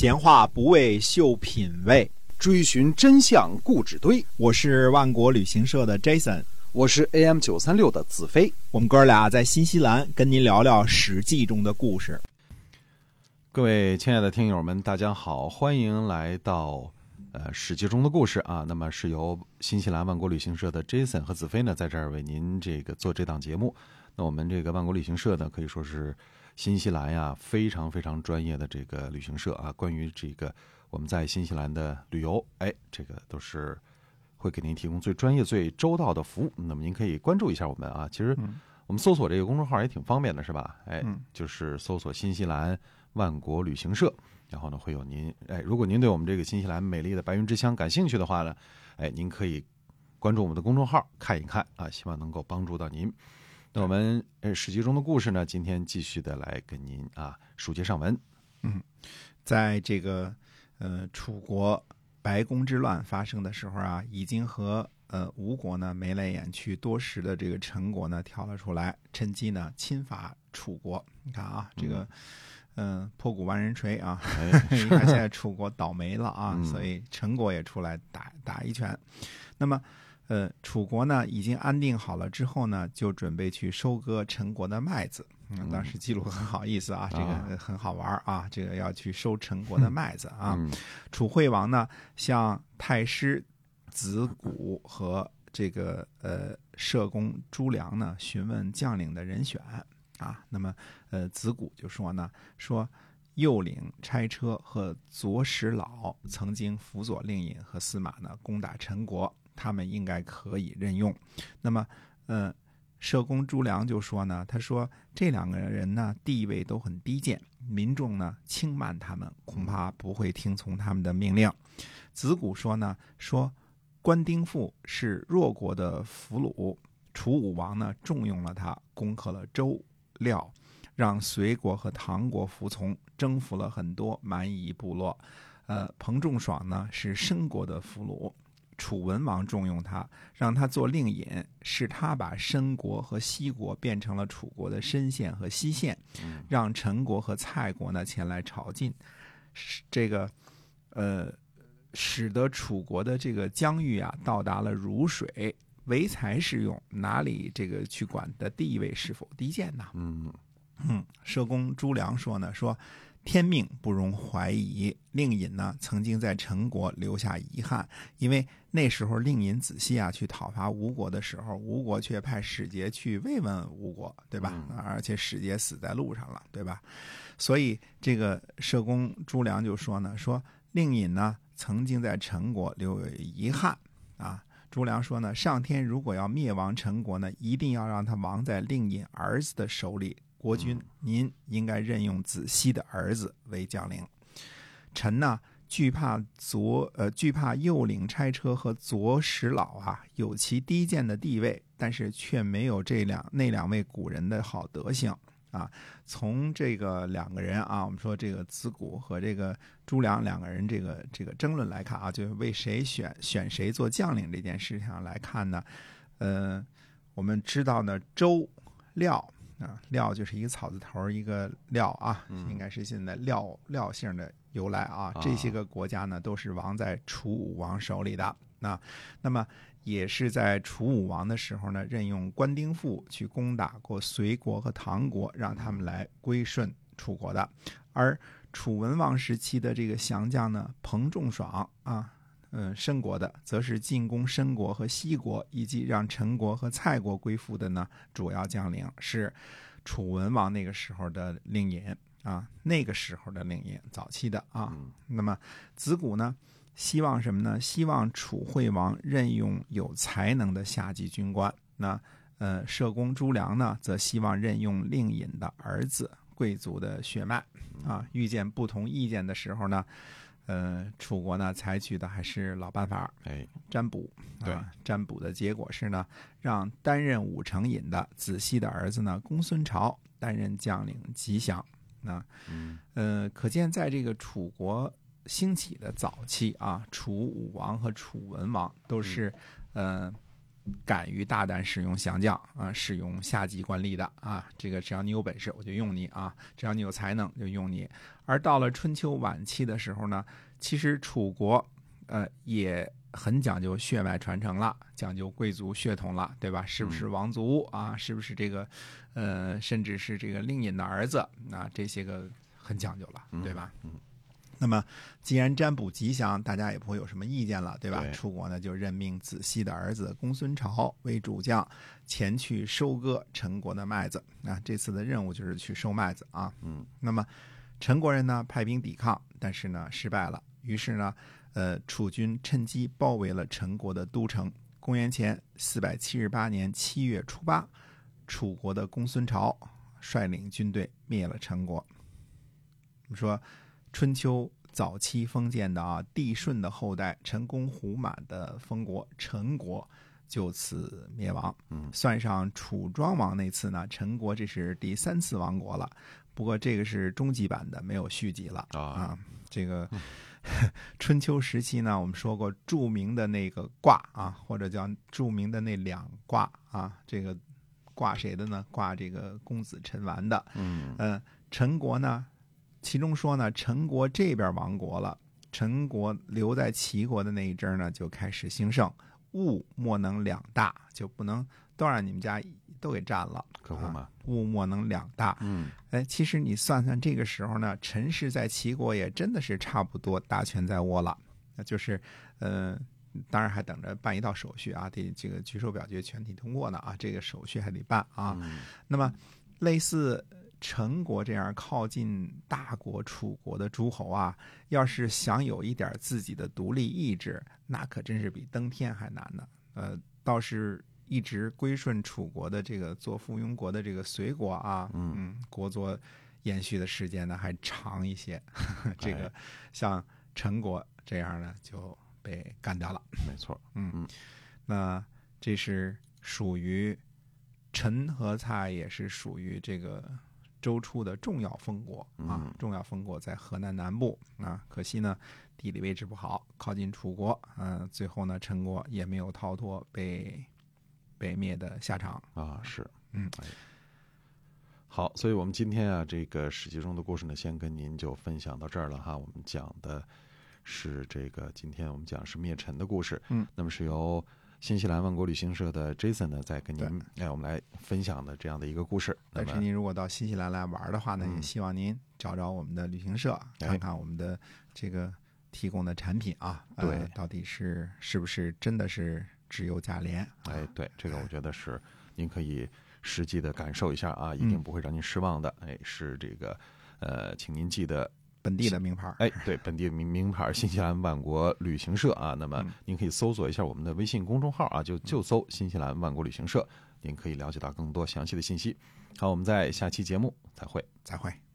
闲话不为秀品味，追寻真相故纸堆。我是万国旅行社的 Jason，我是 AM 九三六的子飞。我们哥俩在新西兰跟您聊聊《史记》中的故事。各位亲爱的听友们，大家好，欢迎来到呃《史记》中的故事啊。那么是由新西兰万国旅行社的 Jason 和子飞呢，在这儿为您这个做这档节目。那我们这个万国旅行社呢，可以说是。新西兰呀，非常非常专业的这个旅行社啊，关于这个我们在新西兰的旅游，哎，这个都是会给您提供最专业、最周到的服务。那么您可以关注一下我们啊，其实我们搜索这个公众号也挺方便的，是吧？哎，就是搜索“新西兰万国旅行社”，然后呢会有您哎，如果您对我们这个新西兰美丽的白云之乡感兴趣的话呢，哎，您可以关注我们的公众号看一看啊，希望能够帮助到您。那我们呃史记中的故事呢？今天继续的来跟您啊书接上文。嗯，在这个呃楚国白宫之乱发生的时候啊，已经和呃吴国呢眉来眼去多时的这个陈国呢跳了出来，趁机呢侵伐楚国。你看啊，这个嗯破鼓万人锤啊，你看现在楚国倒霉了啊，所以陈国也出来打打一拳。那么。呃，楚国呢已经安定好了之后呢，就准备去收割陈国的麦子。嗯，当时记录很好意思啊，这个很好玩啊，这个要去收陈国的麦子啊。楚惠王呢向太师子谷和这个呃社公朱良呢询问将领的人选啊。那么呃子谷就说呢，说右领差车和左使老曾经辅佐令尹和司马呢攻打陈国。他们应该可以任用。那么，呃，社公朱良就说呢，他说这两个人呢地位都很低贱，民众呢轻慢他们，恐怕不会听从他们的命令。子谷说呢，说关丁父是弱国的俘虏，楚武王呢重用了他，攻克了周廖，让隋国和唐国服从，征服了很多蛮夷部落。呃，彭仲爽呢是申国的俘虏。楚文王重用他，让他做令尹，是他把申国和西国变成了楚国的申县和西县，让陈国和蔡国呢前来朝觐，这个，呃，使得楚国的这个疆域啊到达了汝水，唯才是用，哪里这个去管的地位是否低贱呢？嗯嗯，社公朱良说呢，说。天命不容怀疑。令尹呢，曾经在陈国留下遗憾，因为那时候令尹子细啊去讨伐吴国的时候，吴国却派使节去慰问吴国，对吧？而且使节死在路上了，对吧？所以这个社公朱良就说呢，说令尹呢曾经在陈国留有遗憾啊。朱良说呢，上天如果要灭亡陈国呢，一定要让他亡在令尹儿子的手里。国君，您应该任用子熙的儿子为将领。臣呢，惧怕左呃惧怕右领差车和左史老啊，有其低贱的地位，但是却没有这两那两位古人的好德行啊。从这个两个人啊，我们说这个子谷和这个朱良两个人这个这个争论来看啊，就是为谁选选谁做将领这件事情上来看呢，呃，我们知道呢，周廖。啊，廖就是一个草字头一个廖啊，应该是现在廖廖姓的由来啊。这些个国家呢，都是亡在楚武王手里的。那那么也是在楚武王的时候呢，任用关丁父去攻打过隋国和唐国，让他们来归顺楚国的。而楚文王时期的这个降将呢，彭仲爽啊。嗯，申国的则是进攻申国和西国，以及让陈国和蔡国归附的呢。主要将领是楚文王那个时候的令尹啊，那个时候的令尹，早期的啊。那么子谷呢，希望什么呢？希望楚惠王任用有才能的下级军官。那呃，社公朱良呢，则希望任用令尹的儿子，贵族的血脉啊。遇见不同意见的时候呢？呃，楚国呢采取的还是老办法，哎，占卜。对，占卜的结果是呢，让担任武成尹的子西的儿子呢，公孙朝担任将领，吉祥。那，呃，可见在这个楚国兴起的早期啊，楚武王和楚文王都是，呃，敢于大胆使用降将啊，使用下级官吏的啊，这个只要你有本事，我就用你啊；只要你有才能，就用你。而到了春秋晚期的时候呢，其实楚国呃也很讲究血脉传承了，讲究贵族血统了，对吧？是不是王族啊？是不是这个呃，甚至是这个令尹的儿子啊？这些个很讲究了，对吧？嗯。那么，既然占卜吉祥，大家也不会有什么意见了，对吧？对楚国呢就任命子西的儿子公孙朝为主将，前去收割陈国的麦子。啊，这次的任务就是去收麦子啊。嗯，那么陈国人呢派兵抵抗，但是呢失败了。于是呢，呃，楚军趁机包围了陈国的都城。公元前四百七十八年七月初八，楚国的公孙朝率领军队灭了陈国。我们说。春秋早期封建的啊，帝舜的后代陈公胡满的封国陈国就此灭亡。嗯，算上楚庄王那次呢，陈国这是第三次亡国了。不过这个是终极版的，没有续集了啊。这个 春秋时期呢，我们说过著名的那个卦啊，或者叫著名的那两卦啊，这个卦谁的呢？卦这个公子陈完的。嗯嗯，陈国呢？其中说呢，陈国这边亡国了，陈国留在齐国的那一阵呢，就开始兴盛。物莫能两大，就不能都让你们家都给占了，可不嘛？物莫能两大。嗯，哎，其实你算算这个时候呢，陈氏在齐国也真的是差不多大权在握了。那就是，呃，当然还等着办一道手续啊，得这个举手表决全体通过呢啊，这个手续还得办啊。那么类似。陈国这样靠近大国楚国的诸侯啊，要是想有一点自己的独立意志，那可真是比登天还难呢。呃，倒是一直归顺楚国的这个做附庸国的这个隋国啊，嗯，国作延续的时间呢还长一些。这个像陈国这样呢就被干掉了。没错，嗯嗯，那这是属于陈和蔡，也是属于这个。周初的重要封国啊，重要封国在河南南部啊，可惜呢地理位置不好，靠近楚国，嗯，最后呢陈国也没有逃脱被被灭的下场。啊，是，嗯，好，所以我们今天啊这个史记中的故事呢，先跟您就分享到这儿了哈，我们讲的是这个，今天我们讲是灭陈的故事，嗯，那么是由。新西兰万国旅行社的 Jason 呢，在跟您哎，我们来分享的这样的一个故事。但是您如果到新西兰来玩的话呢，也希望您找找我们的旅行社，看看我们的这个提供的产品啊，对，到底是是不是真的是只有价廉？哎，对，这个我觉得是您可以实际的感受一下啊，一定不会让您失望的。哎，是这个呃，请您记得。本地的名牌，哎，对，本地的名名牌，新西兰万国旅行社啊。那么您可以搜索一下我们的微信公众号啊，就就搜新西兰万国旅行社，您可以了解到更多详细的信息。好，我们在下期节目再会，再会。